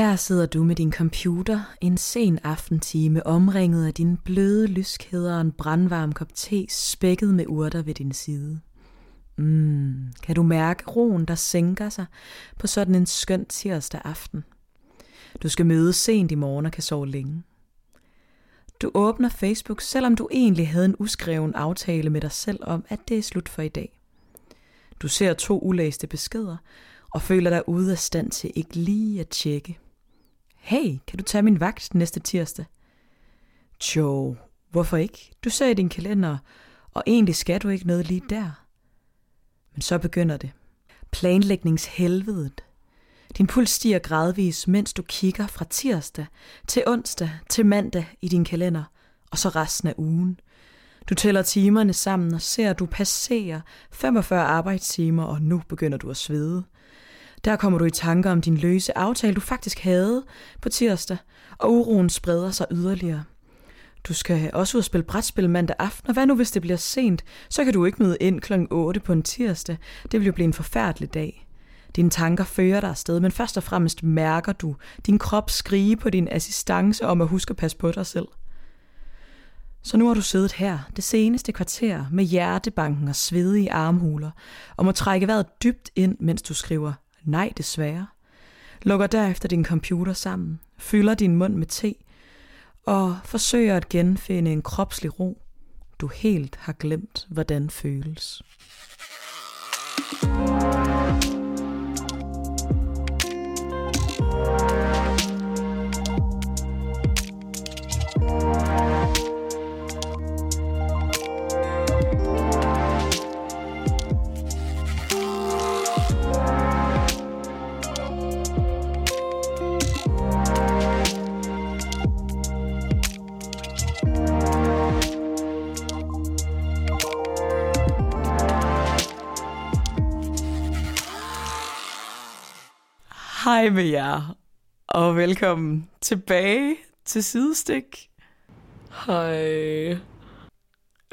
Her sidder du med din computer en sen aftentime omringet af dine bløde lyskæder og en brandvarm kop te spækket med urter ved din side. Mm, kan du mærke roen, der sænker sig på sådan en skøn tirsdag aften? Du skal møde sent i morgen og kan sove længe. Du åbner Facebook, selvom du egentlig havde en uskreven aftale med dig selv om, at det er slut for i dag. Du ser to ulæste beskeder og føler dig ude af stand til ikke lige at tjekke. Hey, kan du tage min vagt næste tirsdag? Jo, hvorfor ikke? Du ser i din kalender, og egentlig skal du ikke noget lige der. Men så begynder det. Planlægningshelvedet. Din puls stiger gradvis, mens du kigger fra tirsdag til onsdag til mandag i din kalender, og så resten af ugen. Du tæller timerne sammen og ser, at du passerer 45 arbejdstimer, og nu begynder du at svede. Der kommer du i tanker om din løse aftale, du faktisk havde på tirsdag, og uroen spreder sig yderligere. Du skal også ud og spille brætspil mandag aften, og hvad nu hvis det bliver sent? Så kan du ikke møde ind kl. 8 på en tirsdag. Det vil jo blive en forfærdelig dag. Dine tanker fører dig afsted, men først og fremmest mærker du din krop skrige på din assistance om at huske at passe på dig selv. Så nu har du siddet her det seneste kvarter med hjertebanken og svedige armhuler, og må trække vejret dybt ind, mens du skriver nej desværre. Lukker derefter din computer sammen, fylder din mund med te, og forsøger at genfinde en kropslig ro, du helt har glemt, hvordan føles. Hej med jer, og velkommen tilbage til Sidestik. Hej.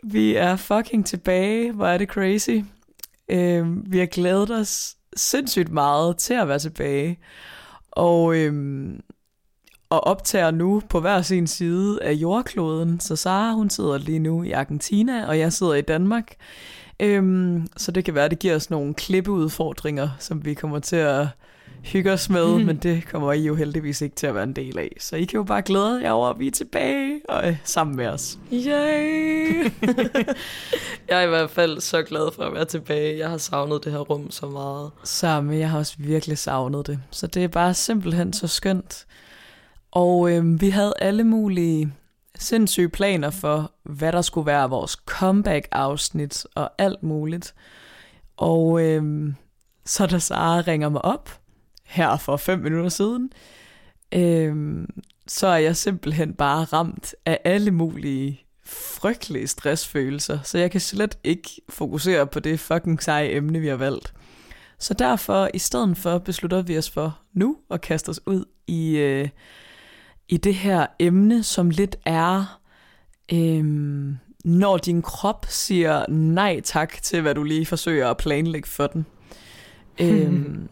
Vi er fucking tilbage, hvor er det crazy. Øhm, vi har glædet os sindssygt meget til at være tilbage, og, øhm, og optager nu på hver sin side af jordkloden. Så Sara, hun sidder lige nu i Argentina, og jeg sidder i Danmark. Øhm, så det kan være, det giver os nogle klippeudfordringer, som vi kommer til at hygge os med, mm. men det kommer I jo heldigvis ikke til at være en del af. Så I kan jo bare glæde jer over, at vi er tilbage og øh, sammen med os. Yay! jeg er i hvert fald så glad for at være tilbage. Jeg har savnet det her rum så meget. Samme, jeg har også virkelig savnet det. Så det er bare simpelthen så skønt. Og øh, vi havde alle mulige sindssyge planer for, hvad der skulle være vores comeback-afsnit og alt muligt. Og øh, så da Sara ringer mig op, her for fem minutter siden, øh, så er jeg simpelthen bare ramt af alle mulige frygtelige stressfølelser, så jeg kan slet ikke fokusere på det fucking seje emne, vi har valgt. Så derfor, i stedet for, beslutter vi os for nu at kaste os ud i, øh, i det her emne, som lidt er, øh, når din krop siger nej tak til, hvad du lige forsøger at planlægge for den. øhm,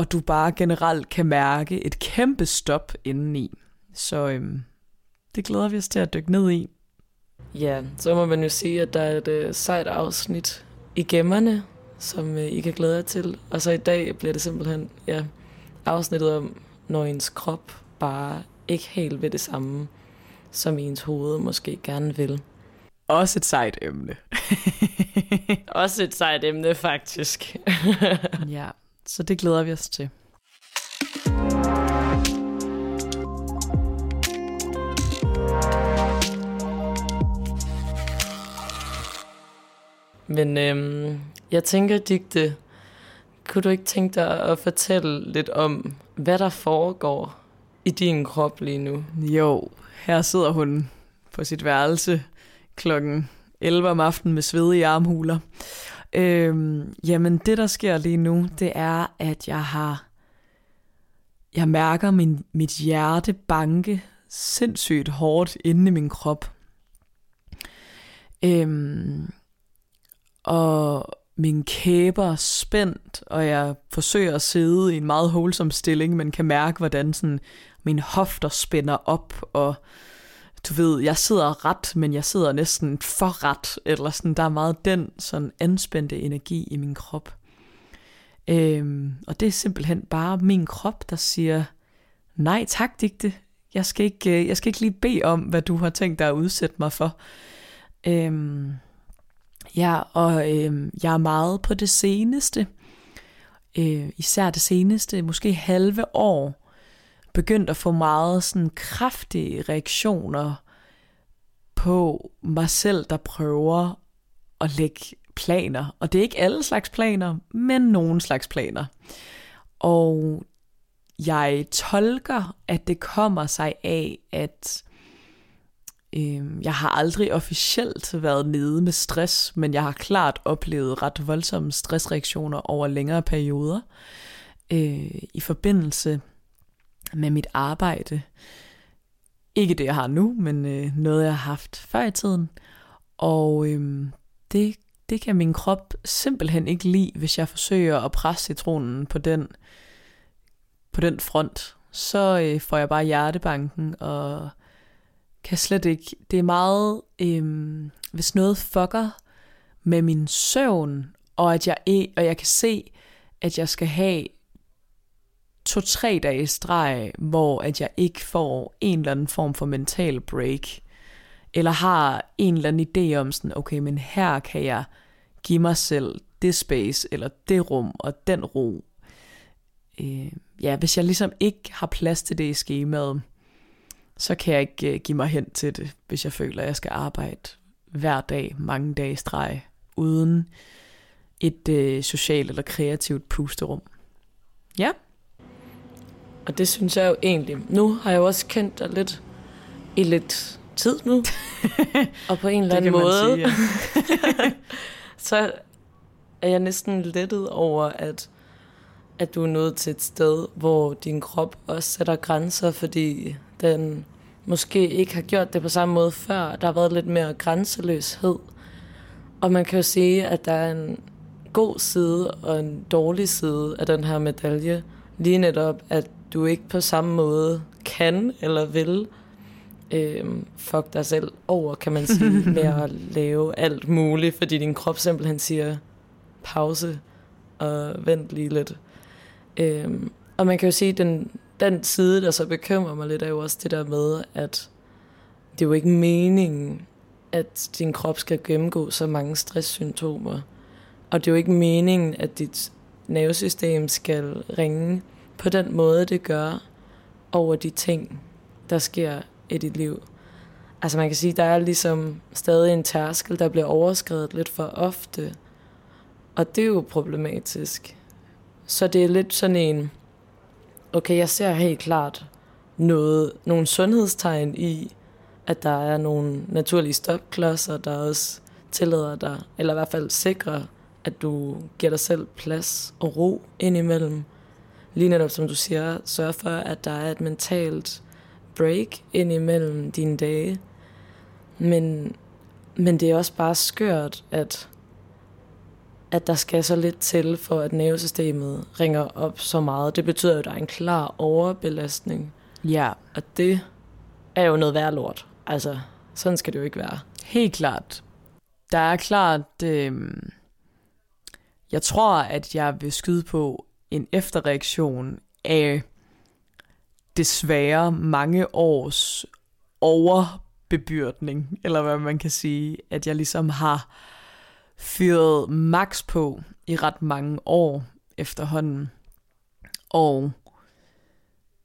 og du bare generelt kan mærke et kæmpe stop indeni. Så øhm, det glæder vi os til at dykke ned i. Ja, så må man jo sige, at der er et uh, sejt afsnit i gemmerne, som uh, I kan glæde jer til. Og så i dag bliver det simpelthen ja, afsnittet om, når ens krop bare ikke helt ved det samme, som ens hoved måske gerne vil. Også et sejt emne. Også et sejt emne, faktisk. ja, så det glæder vi os til. Men øhm, jeg tænker, Digte, kunne du ikke tænke dig at fortælle lidt om, hvad der foregår i din krop lige nu? Jo, her sidder hun på sit værelse klokken 11 om aftenen med svedige armhuler. Øhm, jamen, det der sker lige nu, det er, at jeg har... Jeg mærker min, mit hjerte banke sindssygt hårdt inde i min krop. Øhm, og min kæber spændt, og jeg forsøger at sidde i en meget holsom stilling, men kan mærke, hvordan sådan mine hofter spænder op, og du ved, jeg sidder ret, men jeg sidder næsten for ret, eller sådan, der er meget den sådan anspændte energi i min krop. Øhm, og det er simpelthen bare min krop, der siger, nej tak, digte, jeg skal ikke, øh, jeg skal ikke lige bede om, hvad du har tænkt dig at udsætte mig for. Øhm, ja, og øhm, jeg er meget på det seneste, øh, især det seneste, måske halve år, begyndt at få meget sådan kraftige reaktioner på mig selv, der prøver at lægge planer. Og det er ikke alle slags planer, men nogen slags planer. Og jeg tolker, at det kommer sig af, at øh, jeg har aldrig officielt været nede med stress, men jeg har klart oplevet ret voldsomme stressreaktioner over længere perioder øh, i forbindelse med mit arbejde. Ikke det, jeg har nu, men øh, noget, jeg har haft før i tiden. Og øh, det, det kan min krop simpelthen ikke lide, hvis jeg forsøger at presse citronen på den, på den front. Så øh, får jeg bare hjertebanken, og kan slet ikke... Det er meget... Øh, hvis noget fucker med min søvn, og at jeg, og jeg kan se, at jeg skal have to-tre dage streg, hvor at jeg ikke får en eller anden form for mental break, eller har en eller anden idé om sådan, okay, men her kan jeg give mig selv det space, eller det rum, og den ro. Øh, ja, hvis jeg ligesom ikke har plads til det i skemaet, så kan jeg ikke øh, give mig hen til det, hvis jeg føler, at jeg skal arbejde hver dag, mange dage streg, uden et øh, socialt eller kreativt pusterum. Ja. Og det synes jeg jo egentlig. Nu har jeg jo også kendt dig lidt i lidt tid nu. og på en eller anden måde. Sige, ja. så er jeg næsten lettet over, at, at du er nået til et sted, hvor din krop også sætter grænser, fordi den måske ikke har gjort det på samme måde før. Der har været lidt mere grænseløshed. Og man kan jo sige, at der er en god side og en dårlig side af den her medalje. Lige netop, at du ikke på samme måde kan eller vil øh, fuck dig selv over, kan man sige, med at lave alt muligt, fordi din krop simpelthen siger pause og vent lige lidt. Øh, og man kan jo sige, den, den side, der så bekymrer mig lidt, er jo også det der med, at det er jo ikke meningen, at din krop skal gennemgå så mange stresssymptomer. Og det er jo ikke meningen, at dit nervesystem skal ringe på den måde, det gør over de ting, der sker i dit liv. Altså man kan sige, der er ligesom stadig en tærskel, der bliver overskrevet lidt for ofte. Og det er jo problematisk. Så det er lidt sådan en, okay, jeg ser helt klart noget, nogle sundhedstegn i, at der er nogle naturlige stopklodser, der også tillader dig, eller i hvert fald sikrer, at du giver dig selv plads og ro indimellem lige netop som du siger, sørge for, at der er et mentalt break ind imellem dine dage. Men, men det er også bare skørt, at, at der skal så lidt til, for at nervesystemet ringer op så meget. Det betyder jo, at der er en klar overbelastning. Ja. Og det er jo noget værd lort. Altså, sådan skal det jo ikke være. Helt klart. Der er klart... Øh, jeg tror, at jeg vil skyde på, en efterreaktion af desværre mange års overbebyrdning, eller hvad man kan sige, at jeg ligesom har fyret max på i ret mange år efterhånden. Og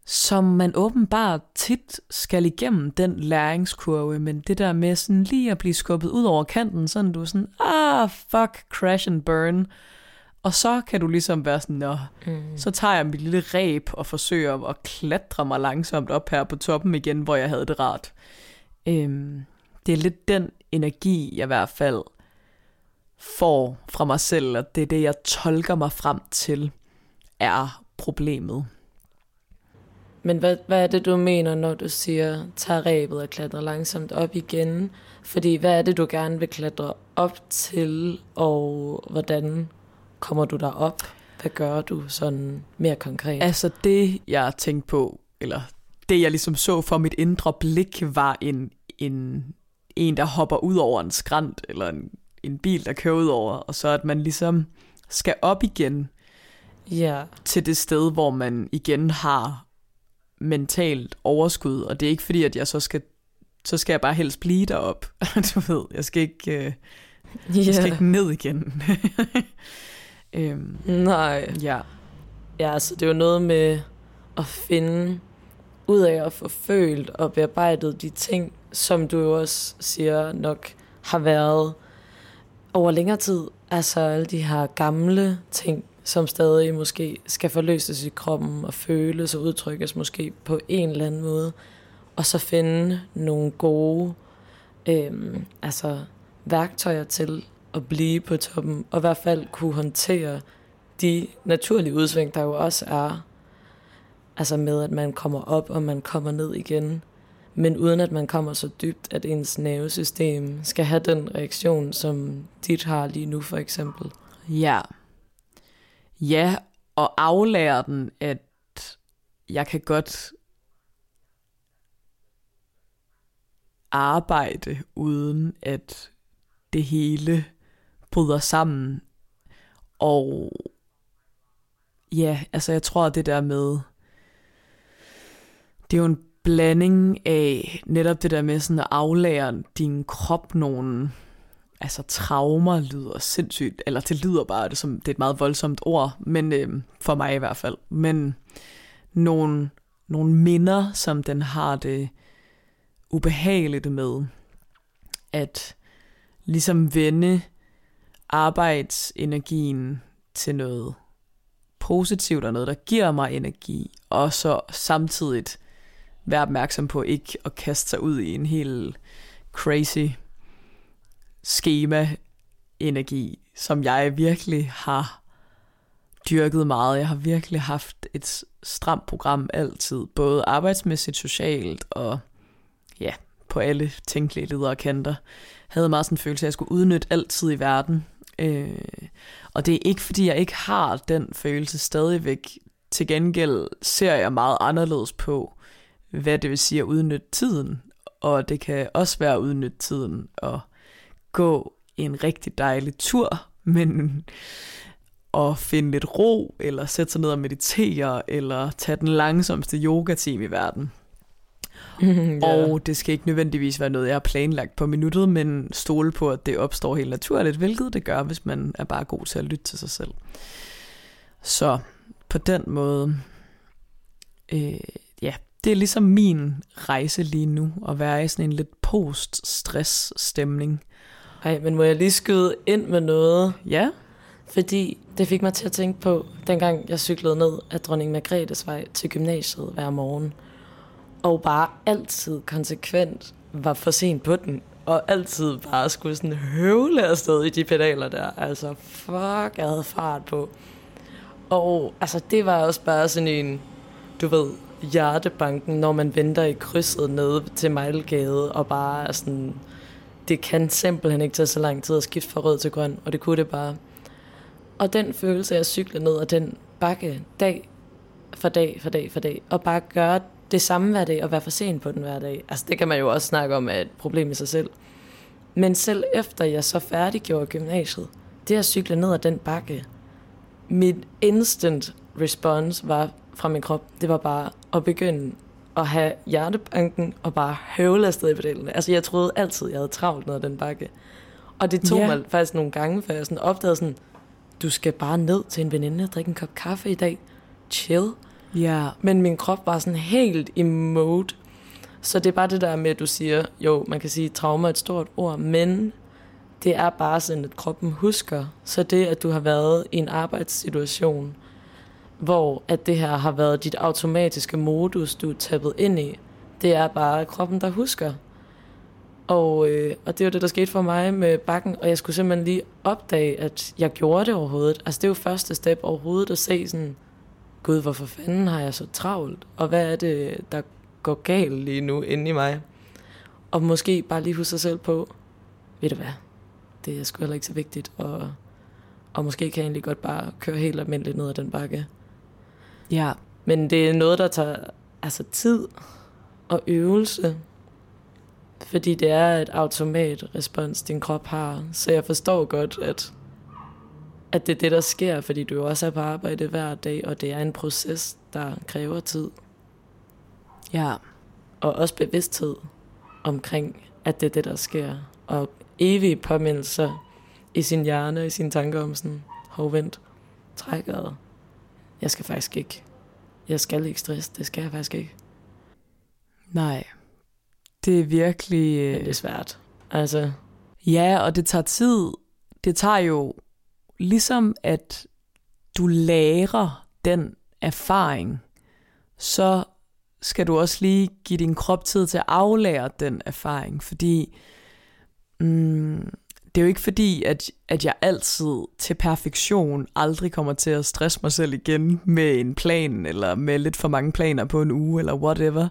som man åbenbart tit skal igennem den læringskurve, men det der med sådan lige at blive skubbet ud over kanten, sådan du er sådan, ah, fuck, crash and burn, og så kan du ligesom være sådan, Nå, mm. så tager jeg mit lille ræb og forsøger at klatre mig langsomt op her på toppen igen, hvor jeg havde det rart. Øhm, det er lidt den energi, jeg i hvert fald får fra mig selv, og det er det, jeg tolker mig frem til, er problemet. Men hvad, hvad er det, du mener, når du siger, tag rebet og klatre langsomt op igen? Fordi hvad er det, du gerne vil klatre op til, og hvordan kommer du der op? Hvad gør du sådan mere konkret? Altså det, jeg tænkte på, eller det, jeg ligesom så for mit indre blik, var en, en, en der hopper ud over en skrant, eller en, en bil, der kører ud over, og så at man ligesom skal op igen ja. til det sted, hvor man igen har mentalt overskud, og det er ikke fordi, at jeg så skal, så skal jeg bare helst blive derop. du ved, jeg skal ikke, øh, yeah. jeg skal ikke ned igen. øhm, Nej. Ja. Ja, altså det er jo noget med at finde ud af at få følt og bearbejdet de ting, som du jo også siger nok har været over længere tid. Altså alle de her gamle ting, som stadig måske skal forløses i kroppen og føles og udtrykkes måske på en eller anden måde. Og så finde nogle gode øhm, altså værktøjer til at blive på toppen, og i hvert fald kunne håndtere de naturlige udsving, der jo også er, altså med at man kommer op og man kommer ned igen, men uden at man kommer så dybt, at ens nervesystem skal have den reaktion, som dit har lige nu for eksempel. Ja, Ja, og aflære den, at jeg kan godt arbejde, uden at det hele bryder sammen. Og ja, altså jeg tror, at det der med, det er jo en blanding af netop det der med sådan at aflære din krop nogle altså traumer lyder sindssygt, eller det lyder bare, det, som, det er et meget voldsomt ord, men øh, for mig i hvert fald. Men nogle, nogle minder, som den har det ubehageligt med, at ligesom vende arbejdsenergien til noget positivt og noget, der giver mig energi, og så samtidig være opmærksom på ikke at kaste sig ud i en helt crazy schema-energi, som jeg virkelig har dyrket meget. Jeg har virkelig haft et stramt program altid, både arbejdsmæssigt, socialt og ja, på alle tænkelige ledere og kanter. Jeg havde meget sådan en følelse, at jeg skulle udnytte altid i verden. Øh, og det er ikke, fordi jeg ikke har den følelse stadigvæk. Til gengæld ser jeg meget anderledes på, hvad det vil sige at udnytte tiden. Og det kan også være at udnytte tiden og gå en rigtig dejlig tur, men at finde lidt ro, eller sætte sig ned og meditere, eller tage den langsomste yoga-team i verden. Og det skal ikke nødvendigvis være noget, jeg har planlagt på minuttet, men stole på, at det opstår helt naturligt, hvilket det gør, hvis man er bare god til at lytte til sig selv. Så på den måde, øh, ja, det er ligesom min rejse lige nu, at være i sådan en lidt post-stress-stemning. Ej, men må jeg lige skyde ind med noget? Ja. Fordi det fik mig til at tænke på, dengang jeg cyklede ned af Dronning Margrethes vej til gymnasiet hver morgen, og bare altid konsekvent var for sent på den, og altid bare skulle sådan høvle afsted i de pedaler der. Altså, fuck, jeg havde fart på. Og altså, det var også bare sådan en, du ved, hjertebanken, når man venter i krydset nede til Mejlgade, og bare sådan, det kan simpelthen ikke tage så lang tid at skifte fra rød til grøn, og det kunne det bare. Og den følelse af at cykle ned ad den bakke dag for dag for dag for dag, og bare gøre det samme hver dag, og være for sent på den hver dag. Altså det kan man jo også snakke om er et problem i sig selv. Men selv efter jeg så færdiggjorde gymnasiet, det at cykle ned ad den bakke, mit instant response var fra min krop, det var bare at begynde at have hjertebanken og bare høvle afsted i pedalerne. Altså, jeg troede altid, jeg havde travlt ned ad den bakke. Og det tog yeah. mig faktisk nogle gange, før jeg sådan opdagede sådan, du skal bare ned til en veninde og drikke en kop kaffe i dag. Chill. Ja. Yeah. Men min krop var sådan helt i mode. Så det er bare det der med, at du siger, jo, man kan sige, trauma er et stort ord, men det er bare sådan, at kroppen husker. Så det, at du har været i en arbejdssituation, hvor at det her har været dit automatiske modus, du er tappet ind i. Det er bare kroppen, der husker. Og, øh, og det var det, der skete for mig med bakken, og jeg skulle simpelthen lige opdage, at jeg gjorde det overhovedet. Altså det er jo første step overhovedet at se sådan, gud, hvorfor fanden har jeg så travlt? Og hvad er det, der går galt lige nu inde i mig? Og måske bare lige huske sig selv på, ved du hvad, det er sgu heller ikke så vigtigt, og, og måske kan jeg egentlig godt bare køre helt almindeligt ned ad den bakke. Ja. Men det er noget, der tager altså tid og øvelse, fordi det er et automatrespons, din krop har. Så jeg forstår godt, at, at det er det, der sker, fordi du også er på arbejde hver dag, og det er en proces, der kræver tid. Ja. Og også bevidsthed omkring, at det er det, der sker. Og evige påmindelser i sin hjerne og i sine tanker om sådan, hov vent, trækket. Jeg skal faktisk ikke. Jeg skal ikke stress, det skal jeg faktisk ikke. Nej. Det er virkelig... Men det er svært. Altså, Ja, og det tager tid. Det tager jo ligesom, at du lærer den erfaring, så skal du også lige give din krop tid til at aflære den erfaring, fordi mm, det er jo ikke fordi, at, at jeg altid til perfektion aldrig kommer til at stresse mig selv igen med en plan, eller med lidt for mange planer på en uge, eller whatever.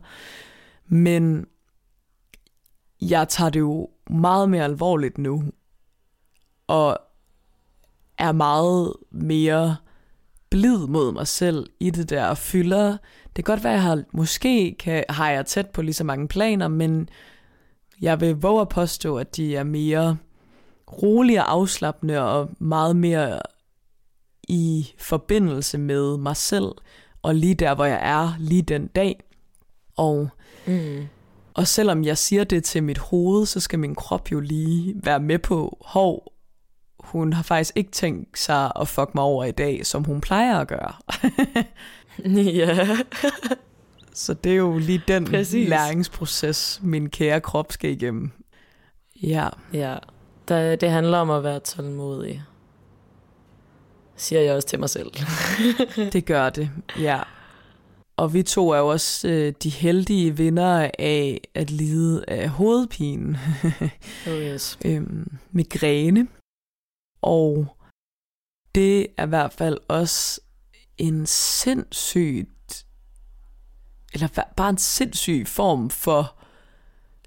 Men jeg tager det jo meget mere alvorligt nu, og er meget mere blid mod mig selv i det der, og fylder, det kan godt være, at jeg har, måske kan, har jeg tæt på lige så mange planer, men jeg vil våge at påstå, at de er mere rolige og afslappende, og meget mere i forbindelse med mig selv, og lige der, hvor jeg er lige den dag. Og mm, og selvom jeg siger det til mit hoved, så skal min krop jo lige være med på, hov, hun har faktisk ikke tænkt sig at fuck mig over i dag, som hun plejer at gøre. ja. så det er jo lige den Præcis. læringsproces, min kære krop skal igennem. Ja, ja. Der, det handler om at være tålmodig. Siger jeg også til mig selv. det gør det, ja. Og vi to er jo også øh, de heldige vinder af at lide af hovedpine. oh yes. øhm, migræne. Og det er i hvert fald også en sindssygt, eller bare en sindssyg form for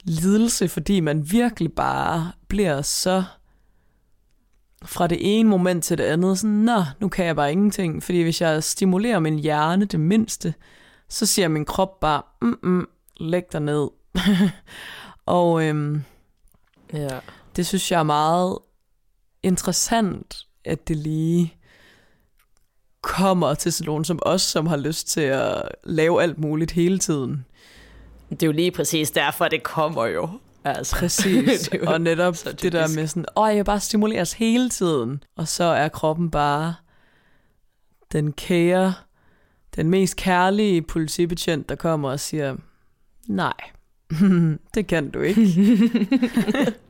lidelse, fordi man virkelig bare bliver så fra det ene moment til det andet, sådan, nå, nu kan jeg bare ingenting, fordi hvis jeg stimulerer min hjerne det mindste, så siger min krop bare, mm, mm, læg dig ned. og øhm, Ja. det synes jeg er meget interessant, at det lige kommer til sådan nogen som os, som har lyst til at lave alt muligt hele tiden. Det er jo lige præcis derfor, det kommer jo. Altså. Præcis. Det og netop så det der med sådan, åh, jeg bare stimuleres hele tiden. Og så er kroppen bare den kære, den mest kærlige politibetjent, der kommer og siger, nej, det kan du ikke.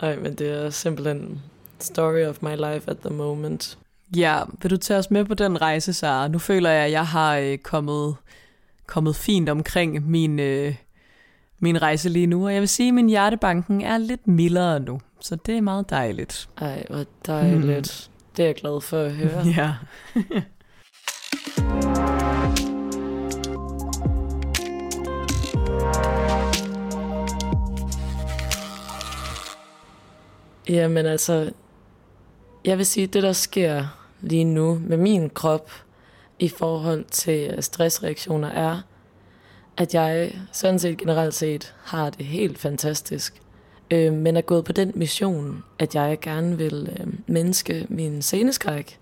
Ej, men det er simpelthen story of my life at the moment. Ja, vil du tage os med på den rejse, Sara? Nu føler jeg, at jeg har øh, kommet, kommet fint omkring min, øh, min rejse lige nu, og jeg vil sige, at min hjertebanken er lidt mildere nu, så det er meget dejligt. Ej, hvor dejligt. Det er jeg glad for at høre. Ja. Jamen altså, jeg vil sige, det der sker lige nu med min krop i forhold til stressreaktioner er, at jeg sådan set generelt set har det helt fantastisk. Øh, men er gået på den mission, at jeg gerne vil øh, mindske min sceneskræk.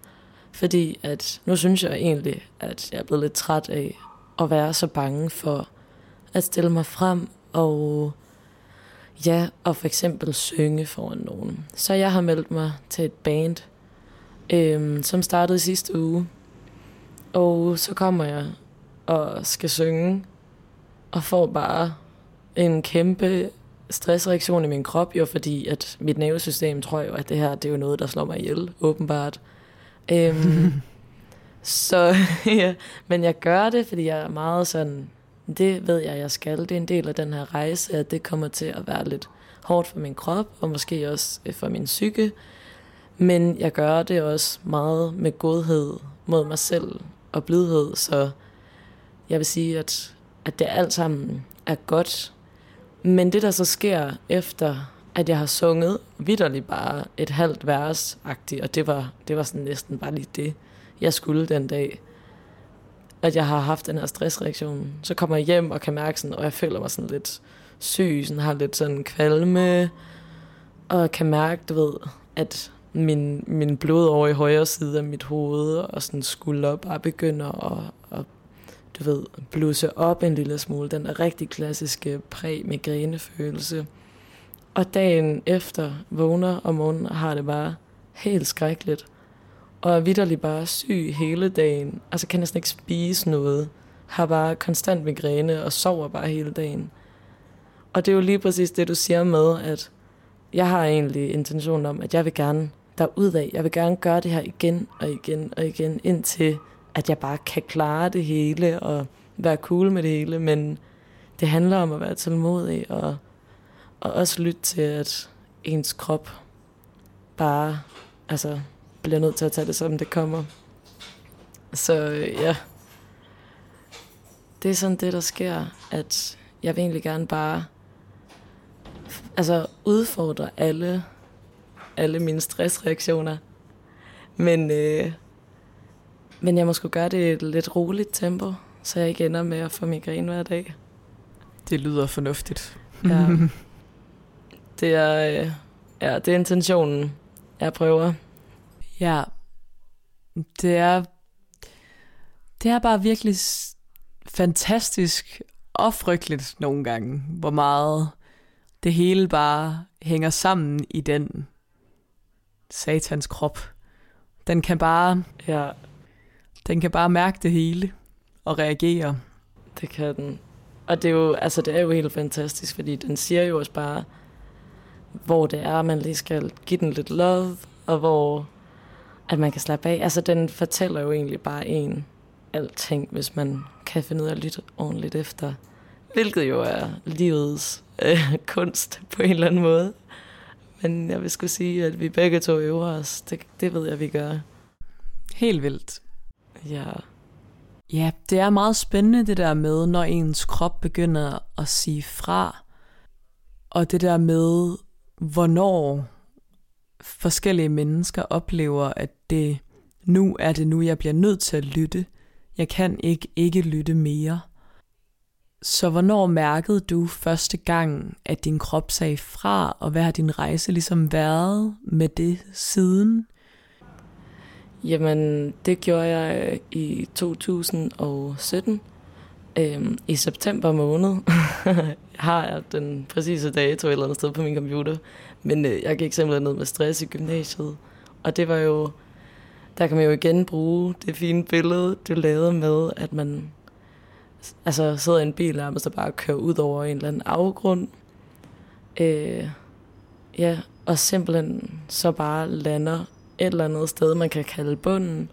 Fordi at nu synes jeg egentlig, at jeg er blevet lidt træt af at være så bange for at stille mig frem og Ja, og for eksempel synge foran nogen. Så jeg har meldt mig til et band, øhm, som startede sidste uge. Og så kommer jeg og skal synge, og får bare en kæmpe stressreaktion i min krop, jo fordi at mit nervesystem tror jo, at det her det er jo noget, der slår mig ihjel, åbenbart. Øhm, så ja, men jeg gør det, fordi jeg er meget sådan, det ved jeg, jeg skal. Det er en del af den her rejse, at det kommer til at være lidt hårdt for min krop, og måske også øh, for min psyke. Men jeg gør det også meget med godhed mod mig selv og blidhed, så jeg vil sige, at, at det alt sammen er godt. Men det, der så sker efter, at jeg har sunget vidderligt bare et halvt vers og det var, det var sådan næsten bare lige det, jeg skulle den dag, at jeg har haft den her stressreaktion. Så kommer jeg hjem og kan mærke sådan, og jeg føler mig sådan lidt syg, sådan har lidt sådan kvalme, og kan mærke, du ved, at min, min blod over i højre side af mit hoved og sådan skulder bare begynder at, at du ved, blusse op en lille smule. Den er rigtig klassiske præ-migrænefølelse. Og dagen efter vågner om morgenen og har det bare helt skrækkeligt. Og er vidderlig bare syg hele dagen. Altså kan næsten ikke spise noget. Har bare konstant migræne og sover bare hele dagen. Og det er jo lige præcis det, du siger med, at jeg har egentlig intentionen om, at jeg vil gerne derudad. Jeg vil gerne gøre det her igen og igen og igen, indtil at jeg bare kan klare det hele og være cool med det hele. Men det handler om at være tålmodig og, og også lytte til, at ens krop bare altså, bliver nødt til at tage det, som det kommer. Så ja, det er sådan det, der sker, at jeg vil egentlig gerne bare altså udfordre alle, alle mine stressreaktioner. Men, øh, men jeg må sgu gøre det i et lidt roligt tempo, så jeg ikke ender med at få migræne hver dag. Det lyder fornuftigt. Ja. det er, øh, ja, det er intentionen, jeg prøver. Ja, det er, det er bare virkelig fantastisk og frygteligt nogle gange, hvor meget det hele bare hænger sammen i den satans krop. Den kan bare, ja. den kan bare mærke det hele og reagere. Det kan den. Og det er jo, altså det er jo helt fantastisk, fordi den siger jo også bare, hvor det er, man lige skal give den lidt love, og hvor at man kan slappe af. Altså den fortæller jo egentlig bare en alting, hvis man kan finde ud af at lytte ordentligt efter. Hvilket jo er livets øh, kunst på en eller anden måde. Men jeg vil skulle sige, at vi begge to øver os. Det, det ved jeg, vi gør. Helt vildt. Ja. Ja, det er meget spændende det der med, når ens krop begynder at sige fra. Og det der med, hvornår forskellige mennesker oplever, at det nu er det nu, jeg bliver nødt til at lytte. Jeg kan ikke ikke lytte mere. Så hvornår mærkede du første gang, at din krop sagde fra, og hvad har din rejse ligesom været med det siden? Jamen, det gjorde jeg øh, i 2017. Øhm, I september måned har jeg den præcise dato et eller andet sted på min computer. Men øh, jeg gik simpelthen ned med stress i gymnasiet. Og det var jo, der kan man jo igen bruge det fine billede, du lavede med, at man altså sidder i en bil og så bare kører ud over en eller anden afgrund. Øh, ja, og simpelthen så bare lander et eller andet sted, man kan kalde bunden.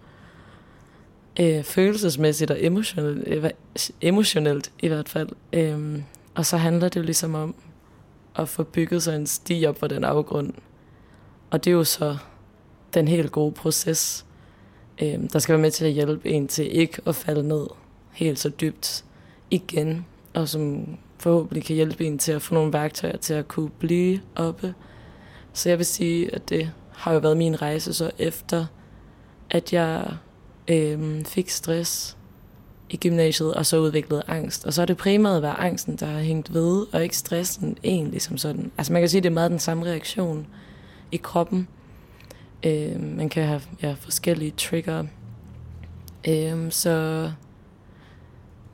Øh, følelsesmæssigt og emotionelt, øh, emotionelt i hvert fald. Øh, og så handler det jo ligesom om at få bygget sig en sti op for den afgrund. Og det er jo så den helt gode proces, øh, der skal være med til at hjælpe en til ikke at falde ned helt så dybt igen, og som forhåbentlig kan hjælpe en til at få nogle værktøjer til at kunne blive oppe. Så jeg vil sige, at det har jo været min rejse så efter, at jeg øh, fik stress i gymnasiet, og så udviklede angst. Og så er det primært været angsten, der har hængt ved, og ikke stressen egentlig som sådan. Altså man kan sige, at det er meget den samme reaktion i kroppen. Øh, man kan have ja, forskellige trigger. Øh, så,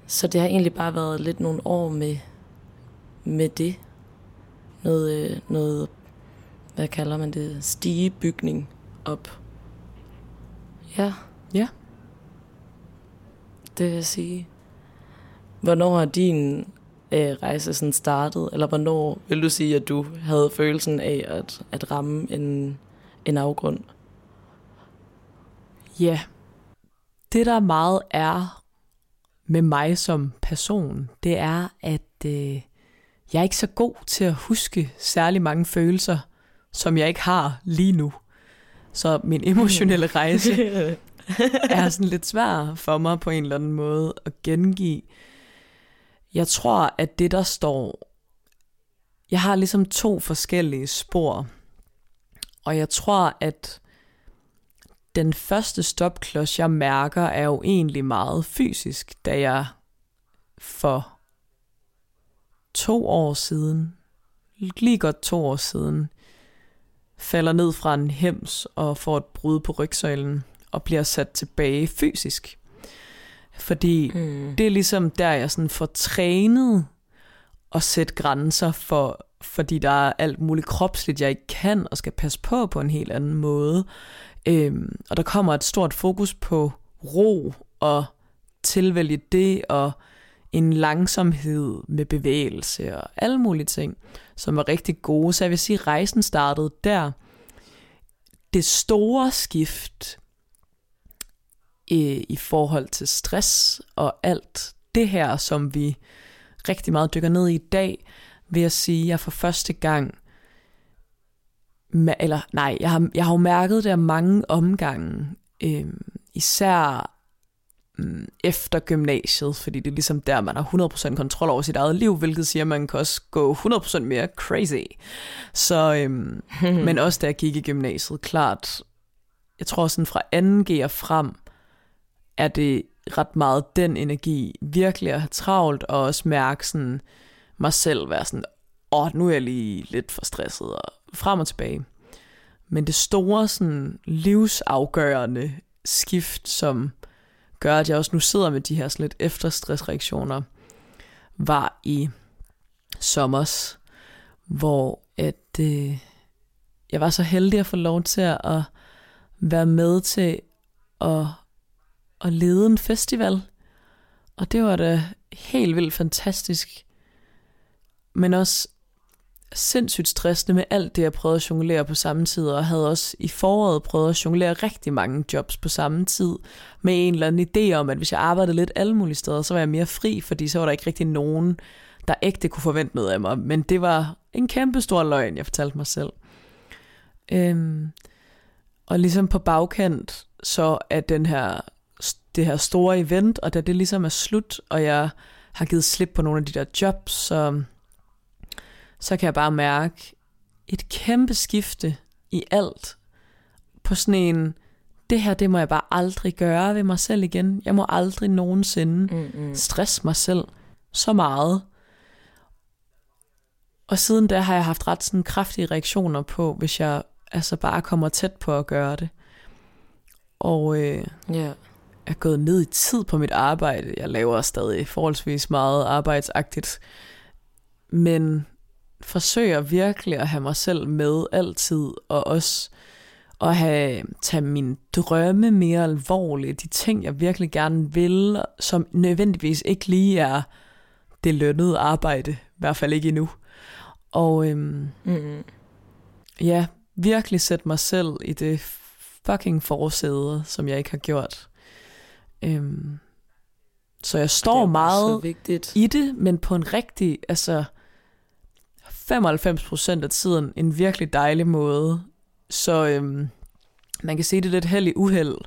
så det har egentlig bare været lidt nogle år med, med det. Noget, øh, noget, hvad kalder man det, stigebygning op. Ja. Ja. Det vil jeg sige. Hvornår har din øh, rejse sådan startet? Eller hvornår vil du sige, at du havde følelsen af at, at ramme en, en afgrund? Ja, det der meget er med mig som person, det er, at øh, jeg er ikke så god til at huske særlig mange følelser, som jeg ikke har lige nu. Så min emotionelle rejse er sådan lidt svær for mig på en eller anden måde at gengive. Jeg tror, at det der står... Jeg har ligesom to forskellige spor. Og jeg tror, at den første stopklods, jeg mærker, er jo egentlig meget fysisk, da jeg for to år siden, lige godt to år siden, falder ned fra en hems og får et brud på rygsøjlen og bliver sat tilbage fysisk. Fordi mm. det er ligesom der, jeg sådan får trænet at sætte grænser for, fordi der er alt muligt kropsligt, jeg ikke kan og skal passe på på en helt anden måde. Øhm, og der kommer et stort fokus på ro og tilvælge det og en langsomhed med bevægelse og alle mulige ting, som var rigtig gode. Så jeg vil sige, at rejsen startede der. Det store skift i, i forhold til stress og alt det her, som vi rigtig meget dykker ned i i dag, vil jeg sige, at jeg for første gang, eller nej, jeg har, jeg har jo mærket det af mange omgange, øh, især mm, efter gymnasiet, fordi det er ligesom der, man har 100% kontrol over sit eget liv, hvilket siger, at man kan også gå 100% mere crazy. Så, øhm, men også da jeg gik i gymnasiet, klart, jeg tror sådan fra 2G og frem, er det ret meget den energi, virkelig at have travlt, og også mærke sådan, mig selv være sådan, åh, oh, nu er jeg lige lidt for stresset, og frem og tilbage. Men det store sådan livsafgørende skift, som gør, at jeg også nu sidder med de her sådan lidt efterstressreaktioner, var i sommers, hvor at, øh, jeg var så heldig at få lov til at være med til at, at lede en festival. Og det var da helt vildt fantastisk. Men også sindssygt stressende med alt det, jeg prøvede at jonglere på samme tid, og havde også i foråret prøvet at jonglere rigtig mange jobs på samme tid, med en eller anden idé om, at hvis jeg arbejdede lidt alle mulige steder, så var jeg mere fri, fordi så var der ikke rigtig nogen, der ægte kunne forvente noget af mig. Men det var en kæmpe stor løgn, jeg fortalte mig selv. Øhm, og ligesom på bagkant, så er den her, det her store event, og da det ligesom er slut, og jeg har givet slip på nogle af de der jobs, så så kan jeg bare mærke et kæmpe skifte i alt. På sådan en, det her, det må jeg bare aldrig gøre ved mig selv igen. Jeg må aldrig nogensinde mm-hmm. stresse mig selv så meget. Og siden da har jeg haft ret sådan kraftige reaktioner på, hvis jeg altså bare kommer tæt på at gøre det. Og øh, yeah. Er gået ned i tid på mit arbejde. Jeg laver stadig forholdsvis meget arbejdsagtigt. Men forsøger virkelig at have mig selv med altid, og også at have, tage mine drømme mere alvorligt, de ting, jeg virkelig gerne vil, som nødvendigvis ikke lige er det lønnede arbejde, i hvert fald ikke endnu. Og øhm, mm. ja, virkelig sætte mig selv i det fucking forsæde, som jeg ikke har gjort. Øhm, så jeg står meget i det, men på en rigtig, altså 95% af tiden en virkelig dejlig måde. Så øhm, man kan se det lidt held i uheld,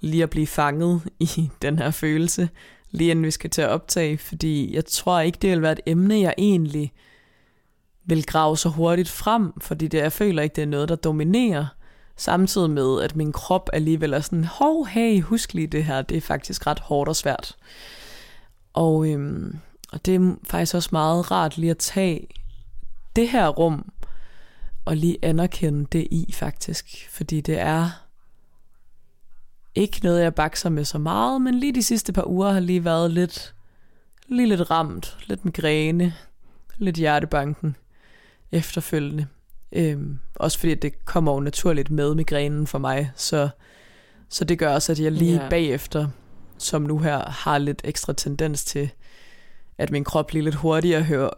lige at blive fanget i den her følelse, lige inden vi skal til at optage, fordi jeg tror ikke, det vil være et emne, jeg egentlig vil grave så hurtigt frem, fordi det, jeg føler ikke, det er noget, der dominerer, samtidig med, at min krop alligevel er sådan, hov, hey, husk lige det her, det er faktisk ret hårdt og svært. Og, øhm, og det er faktisk også meget rart lige at tage det her rum og lige anerkende det i faktisk, fordi det er ikke noget, jeg bakser med så meget, men lige de sidste par uger har lige været lidt, lige lidt ramt, lidt migræne, lidt hjertebanken efterfølgende. Øhm, også fordi det kommer jo naturligt med migrænen for mig, så, så det gør også, at jeg lige yeah. bagefter, som nu her, har lidt ekstra tendens til at min krop lige lidt hurtigere hører,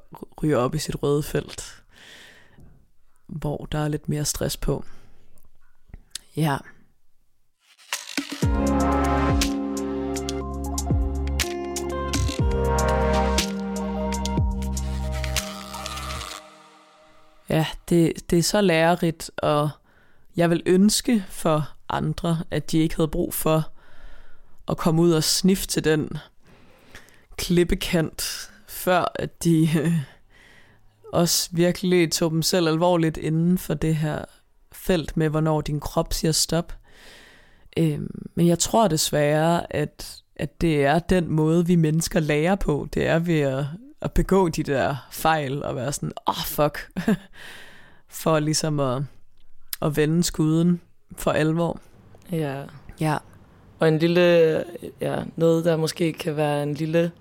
ryger op i sit røde felt, hvor der er lidt mere stress på. Ja. Ja, det, det er så lærerigt, og jeg vil ønske for andre, at de ikke havde brug for at komme ud og sniffe til den klippekant, før at de øh, også virkelig tog dem selv alvorligt inden for det her felt med, hvornår din krop siger stop. Øh, men jeg tror desværre, at, at det er den måde, vi mennesker lærer på. Det er ved at, at begå de der fejl og være sådan, åh oh, fuck, for ligesom at, at vende skuden for alvor. Ja. Ja. Og en lille, ja, noget der måske kan være en lille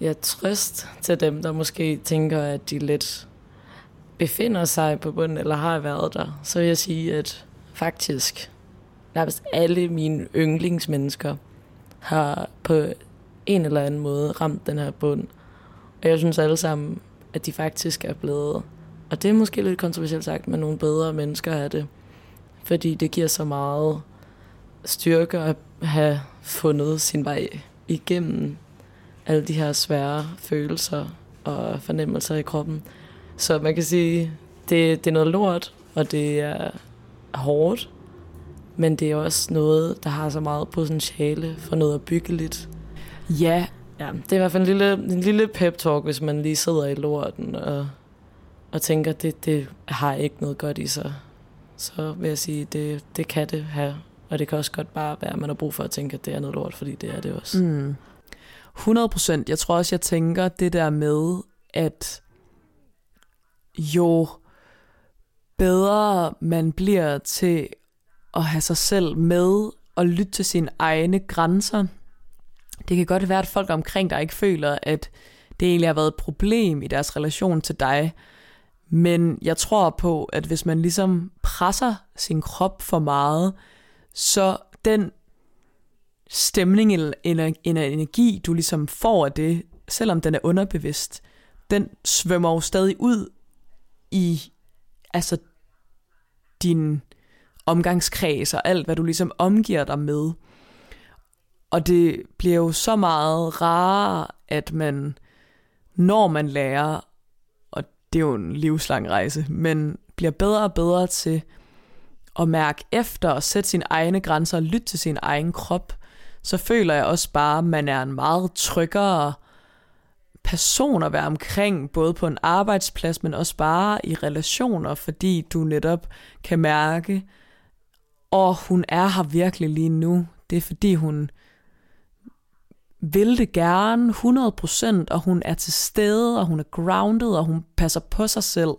ja, trøst til dem, der måske tænker, at de lidt befinder sig på bunden, eller har været der, så vil jeg sige, at faktisk nærmest alle mine yndlingsmennesker har på en eller anden måde ramt den her bund. Og jeg synes alle sammen, at de faktisk er blevet, og det er måske lidt kontroversielt sagt, men nogle bedre mennesker er det. Fordi det giver så meget styrke at have fundet sin vej igennem alle de her svære følelser og fornemmelser i kroppen. Så man kan sige, det, det er noget lort, og det er hårdt, men det er også noget, der har så meget potentiale for noget at bygge lidt. Ja. Ja, det er i hvert fald en lille, en lille pep-talk, hvis man lige sidder i lorten og, og tænker, det, det har ikke noget godt i sig. Så vil jeg sige, det, det kan det have. Og det kan også godt bare være, at man har brug for at tænke, at det er noget lort, fordi det er det også. Mm. 100 procent. Jeg tror også, jeg tænker det der med, at jo bedre man bliver til at have sig selv med og lytte til sine egne grænser. Det kan godt være, at folk omkring dig ikke føler, at det egentlig har været et problem i deres relation til dig. Men jeg tror på, at hvis man ligesom presser sin krop for meget, så den stemning eller energi, du ligesom får af det, selvom den er underbevidst, den svømmer jo stadig ud i altså din omgangskreds og alt, hvad du ligesom omgiver dig med. Og det bliver jo så meget rarere, at man, når man lærer, og det er jo en livslang rejse, men bliver bedre og bedre til at mærke efter og sætte sine egne grænser og lytte til sin egen krop, så føler jeg også bare, at man er en meget tryggere person at være omkring, både på en arbejdsplads, men også bare i relationer, fordi du netop kan mærke, og hun er her virkelig lige nu. Det er fordi hun vil det gerne 100%, og hun er til stede, og hun er grounded, og hun passer på sig selv.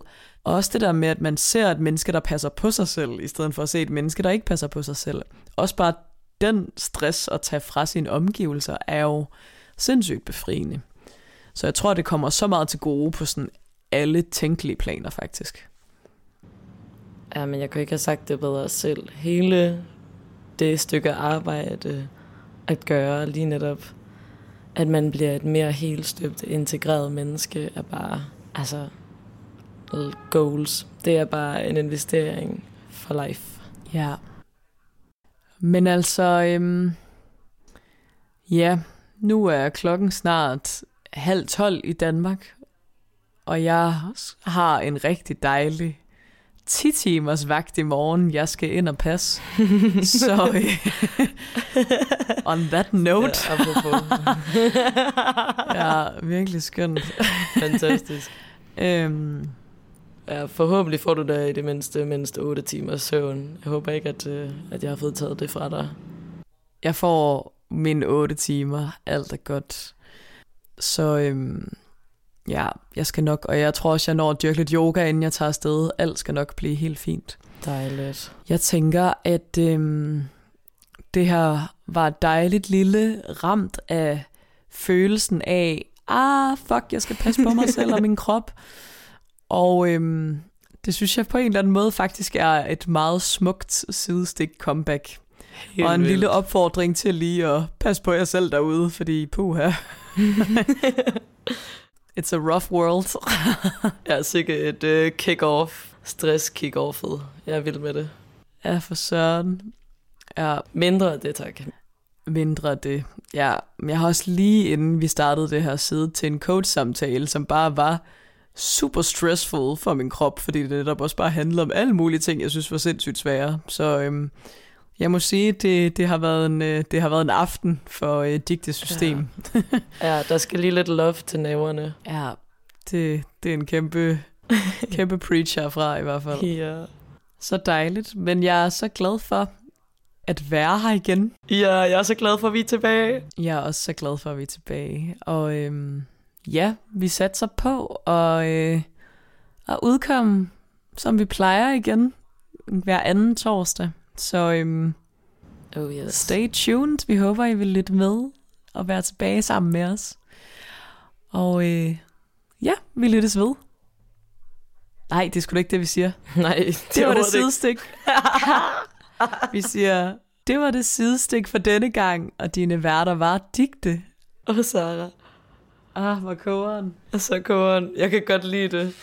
Og også det der med, at man ser et menneske, der passer på sig selv, i stedet for at se et menneske, der ikke passer på sig selv. Også bare den stress at tage fra sine omgivelser, er jo sindssygt befriende. Så jeg tror, det kommer så meget til gode på sådan alle tænkelige planer, faktisk. Ja, men jeg kunne ikke have sagt det bedre selv. Hele det stykke arbejde at gøre lige netop, at man bliver et mere helstøbt, integreret menneske, er bare, altså, goals. Det er bare en investering for life. Ja. Men altså, øhm, ja, nu er klokken snart halv tolv i Danmark, og jeg har en rigtig dejlig 10 timers vagt i morgen, jeg skal ind og passe. Så øh, on that note. Ja, ja virkelig skønt. Fantastisk. øhm, ja, forhåbentlig får du da i det mindste mindst 8 timers søvn. Jeg håber ikke, at, øh, at jeg har fået taget det fra dig. Jeg får mine 8 timer. Alt er godt. Så øhm, ja, jeg skal nok, og jeg tror også, jeg når at dyrke lidt yoga, inden jeg tager afsted. Alt skal nok blive helt fint. Dejligt. Jeg tænker, at øhm, det her var dejligt lille ramt af følelsen af, ah, fuck, jeg skal passe på mig selv og min krop. Og øhm, det synes jeg på en eller anden måde faktisk er et meget smukt sidestik comeback. Helt og en vildt. lille opfordring til lige at passe på jer selv derude, fordi puha. It's a rough world. ja, sikkert et uh, kick-off. Stress kick-offet. Jeg er vild med det. Ja, for søren. Ja. Mindre af det, tak. Mindre af det. Ja, jeg har også lige inden vi startede det her siddet til en coach-samtale, som bare var super stressful for min krop, fordi det netop også bare handlede om alle mulige ting, jeg synes var sindssygt svære. Så øhm, Jeg må sige, det, det, har, været en, øh, det har været en aften for øh, digtesystem. Ja. ja, der skal lige lidt love til næverne. Ja, det, det er en kæmpe, kæmpe preacher fra i hvert fald. Ja. Så dejligt, men jeg er så glad for at være her igen. Ja, jeg er så glad for, at vi er tilbage. Jeg er også så glad for, at vi er tilbage. Og øhm, ja, vi satser på at, øh, at udkomme, som vi plejer igen, hver anden torsdag. Så øhm, Oh yes. stay tuned. Vi håber, I vil lytte med og være tilbage sammen med os. Og øh, ja, vi lyttes ved. Nej, det er sgu da ikke det, vi siger. Nej, det, Det var det sidestik. vi siger, det var det sidestik for denne gang, og dine værter var digte. Og Sarah. Ah, hvor kogeren. Og så Kåren. Jeg kan godt lide det.